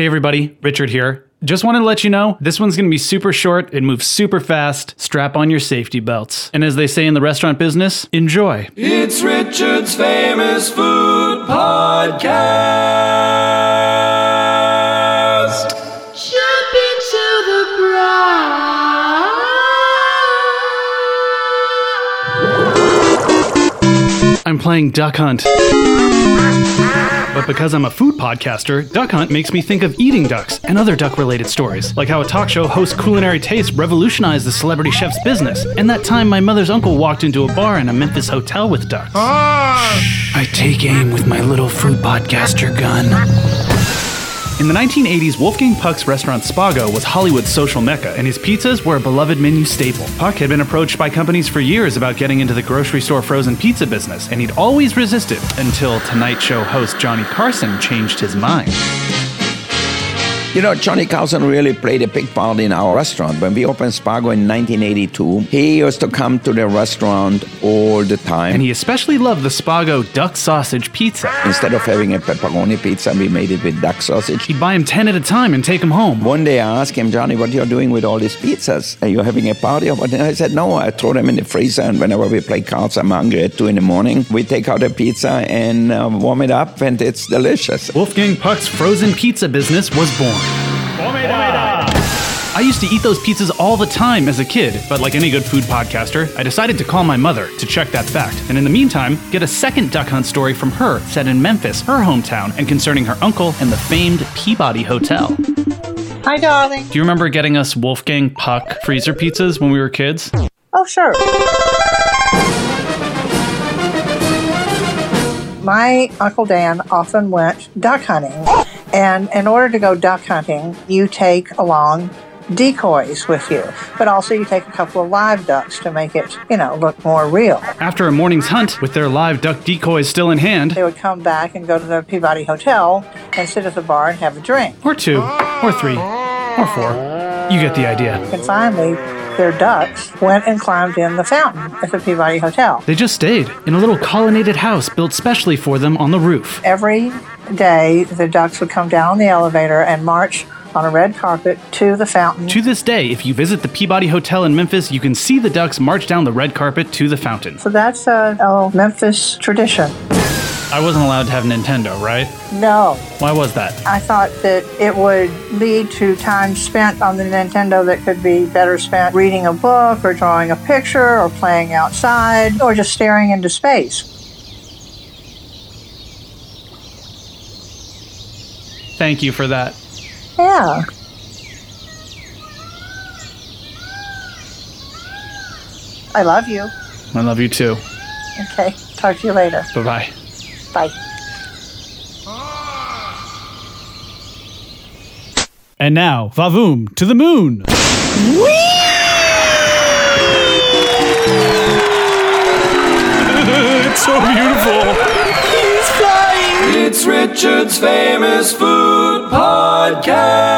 Hey everybody, Richard here. Just wanted to let you know this one's gonna be super short, it moves super fast. Strap on your safety belts. And as they say in the restaurant business, enjoy. It's Richard's famous food podcast. Jump into the brown. I'm playing Duck Hunt. But because I'm a food podcaster, Duck Hunt makes me think of eating ducks and other duck related stories, like how a talk show host culinary taste revolutionized the celebrity chef's business, and that time my mother's uncle walked into a bar in a Memphis hotel with ducks. Ah! I take aim with my little food podcaster gun. In the 1980s, Wolfgang Puck's restaurant Spago was Hollywood's social mecca, and his pizzas were a beloved menu staple. Puck had been approached by companies for years about getting into the grocery store frozen pizza business, and he'd always resisted until Tonight Show host Johnny Carson changed his mind. You know, Johnny Carson really played a big part in our restaurant. When we opened Spago in 1982, he used to come to the restaurant all the time. And he especially loved the Spago duck sausage pizza. Instead of having a pepperoni pizza, we made it with duck sausage. He'd buy him 10 at a time and take them home. One day I asked him, Johnny, what you're doing with all these pizzas? Are you having a party or what? And I said, no, I throw them in the freezer, and whenever we play cards, I'm hungry at 2 in the morning. We take out a pizza and uh, warm it up, and it's delicious. Wolfgang Puck's frozen pizza business was born. I used to eat those pizzas all the time as a kid, but like any good food podcaster, I decided to call my mother to check that fact. And in the meantime, get a second duck hunt story from her set in Memphis, her hometown, and concerning her uncle and the famed Peabody Hotel. Hi, darling. Do you remember getting us Wolfgang Puck freezer pizzas when we were kids? Oh, sure. My Uncle Dan often went duck hunting. And in order to go duck hunting, you take along decoys with you, but also you take a couple of live ducks to make it, you know, look more real. After a morning's hunt, with their live duck decoys still in hand, They would come back and go to the Peabody Hotel and sit at the bar and have a drink. or two, or three, or four. You get the idea. And finally, their ducks went and climbed in the fountain at the Peabody Hotel. They just stayed in a little colonnaded house built specially for them on the roof. Every day, the ducks would come down the elevator and march on a red carpet to the fountain. To this day, if you visit the Peabody Hotel in Memphis, you can see the ducks march down the red carpet to the fountain. So that's a, a Memphis tradition. I wasn't allowed to have Nintendo, right? No, Why was that? I thought that it would lead to time spent on the Nintendo that could be better spent reading a book or drawing a picture or playing outside or just staring into space. Thank you for that. Yeah. I love you. I love you too. Okay, talk to you later. Bye bye. Bye. And now, Vavoom to the moon. it's so beautiful. It's flying. It's Richard's famous food podcast.